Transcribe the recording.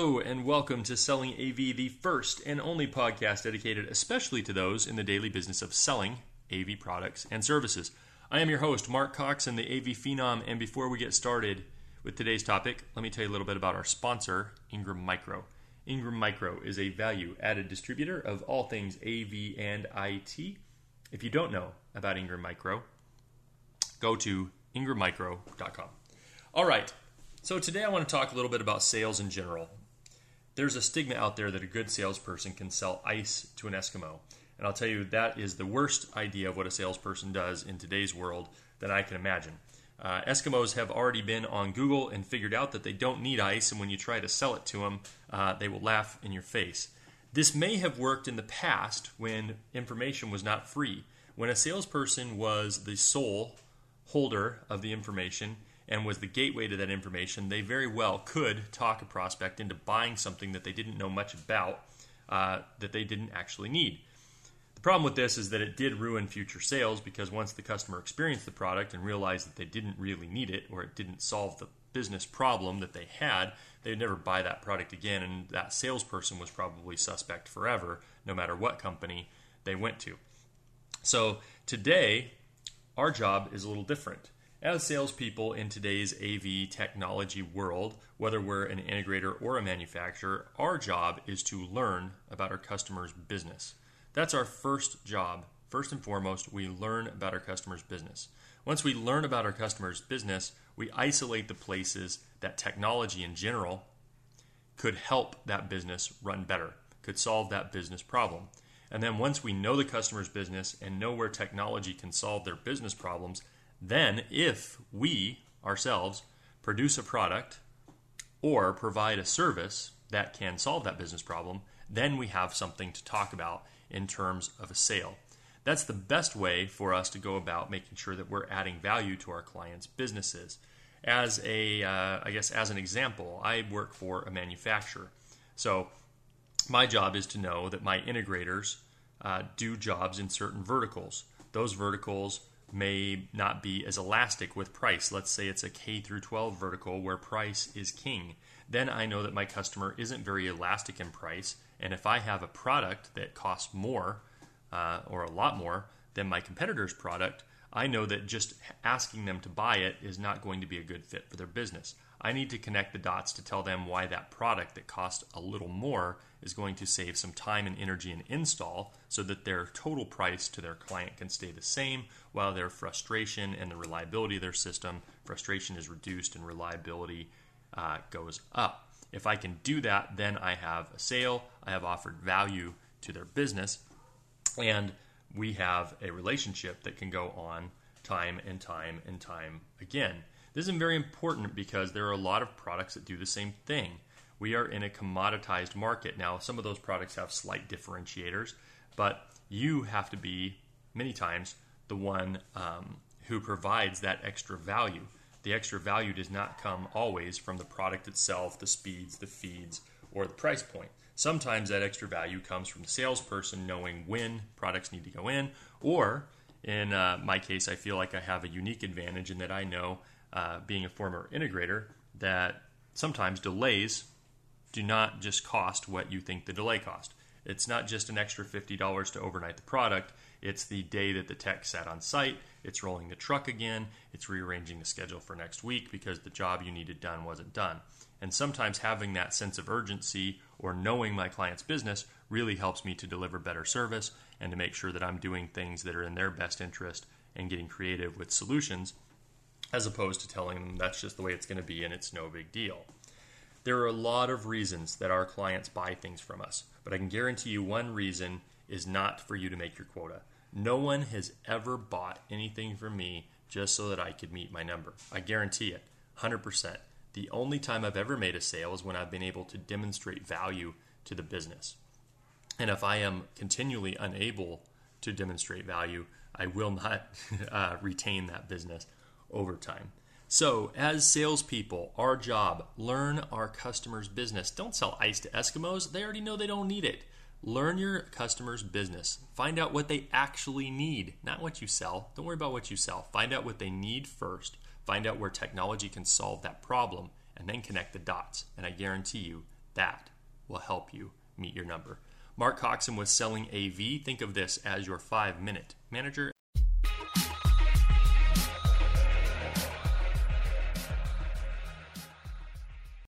Hello, and welcome to Selling AV, the first and only podcast dedicated especially to those in the daily business of selling AV products and services. I am your host, Mark Coxon, the AV Phenom. And before we get started with today's topic, let me tell you a little bit about our sponsor, Ingram Micro. Ingram Micro is a value added distributor of all things AV and IT. If you don't know about Ingram Micro, go to ingrammicro.com. All right, so today I want to talk a little bit about sales in general. There's a stigma out there that a good salesperson can sell ice to an Eskimo. And I'll tell you, that is the worst idea of what a salesperson does in today's world that I can imagine. Uh, Eskimos have already been on Google and figured out that they don't need ice, and when you try to sell it to them, uh, they will laugh in your face. This may have worked in the past when information was not free. When a salesperson was the sole holder of the information, and was the gateway to that information, they very well could talk a prospect into buying something that they didn't know much about, uh, that they didn't actually need. The problem with this is that it did ruin future sales because once the customer experienced the product and realized that they didn't really need it or it didn't solve the business problem that they had, they'd never buy that product again, and that salesperson was probably suspect forever, no matter what company they went to. So today, our job is a little different. As salespeople in today's AV technology world, whether we're an integrator or a manufacturer, our job is to learn about our customer's business. That's our first job. First and foremost, we learn about our customer's business. Once we learn about our customer's business, we isolate the places that technology in general could help that business run better, could solve that business problem. And then once we know the customer's business and know where technology can solve their business problems, then, if we ourselves produce a product or provide a service that can solve that business problem, then we have something to talk about in terms of a sale. That's the best way for us to go about making sure that we're adding value to our clients' businesses. As a, uh, I guess, as an example, I work for a manufacturer. So my job is to know that my integrators uh, do jobs in certain verticals. Those verticals may not be as elastic with price. Let's say it's a K through 12 vertical where price is king. Then I know that my customer isn't very elastic in price. And if I have a product that costs more uh, or a lot more than my competitor's product, I know that just asking them to buy it is not going to be a good fit for their business. I need to connect the dots to tell them why that product that costs a little more is going to save some time and energy in install so that their total price to their client can stay the same while their frustration and the reliability of their system, frustration is reduced and reliability uh, goes up. If I can do that, then I have a sale, I have offered value to their business, and we have a relationship that can go on time and time and time again. This is very important because there are a lot of products that do the same thing. We are in a commoditized market. Now, some of those products have slight differentiators, but you have to be, many times, the one um, who provides that extra value. The extra value does not come always from the product itself, the speeds, the feeds, or the price point. Sometimes that extra value comes from the salesperson knowing when products need to go in, or in uh, my case, I feel like I have a unique advantage in that I know uh, being a former integrator, that sometimes delays do not just cost what you think the delay cost. It's not just an extra $50 to overnight the product, it's the day that the tech sat on site, it's rolling the truck again, it's rearranging the schedule for next week because the job you needed done wasn't done. And sometimes having that sense of urgency or knowing my client's business really helps me to deliver better service and to make sure that I'm doing things that are in their best interest and getting creative with solutions as opposed to telling them that's just the way it's going to be and it's no big deal. There are a lot of reasons that our clients buy things from us, but I can guarantee you one reason is not for you to make your quota. No one has ever bought anything from me just so that I could meet my number. I guarantee it, 100%. The only time I've ever made a sale is when I've been able to demonstrate value to the business. And if I am continually unable to demonstrate value, I will not uh, retain that business over time. So, as salespeople, our job learn our customers' business. Don't sell ice to Eskimos, they already know they don't need it. Learn your customers' business. Find out what they actually need, not what you sell. Don't worry about what you sell. Find out what they need first. Find out where technology can solve that problem, and then connect the dots. And I guarantee you, That will help you meet your number. Mark Coxon was Selling AV. Think of this as your five minute manager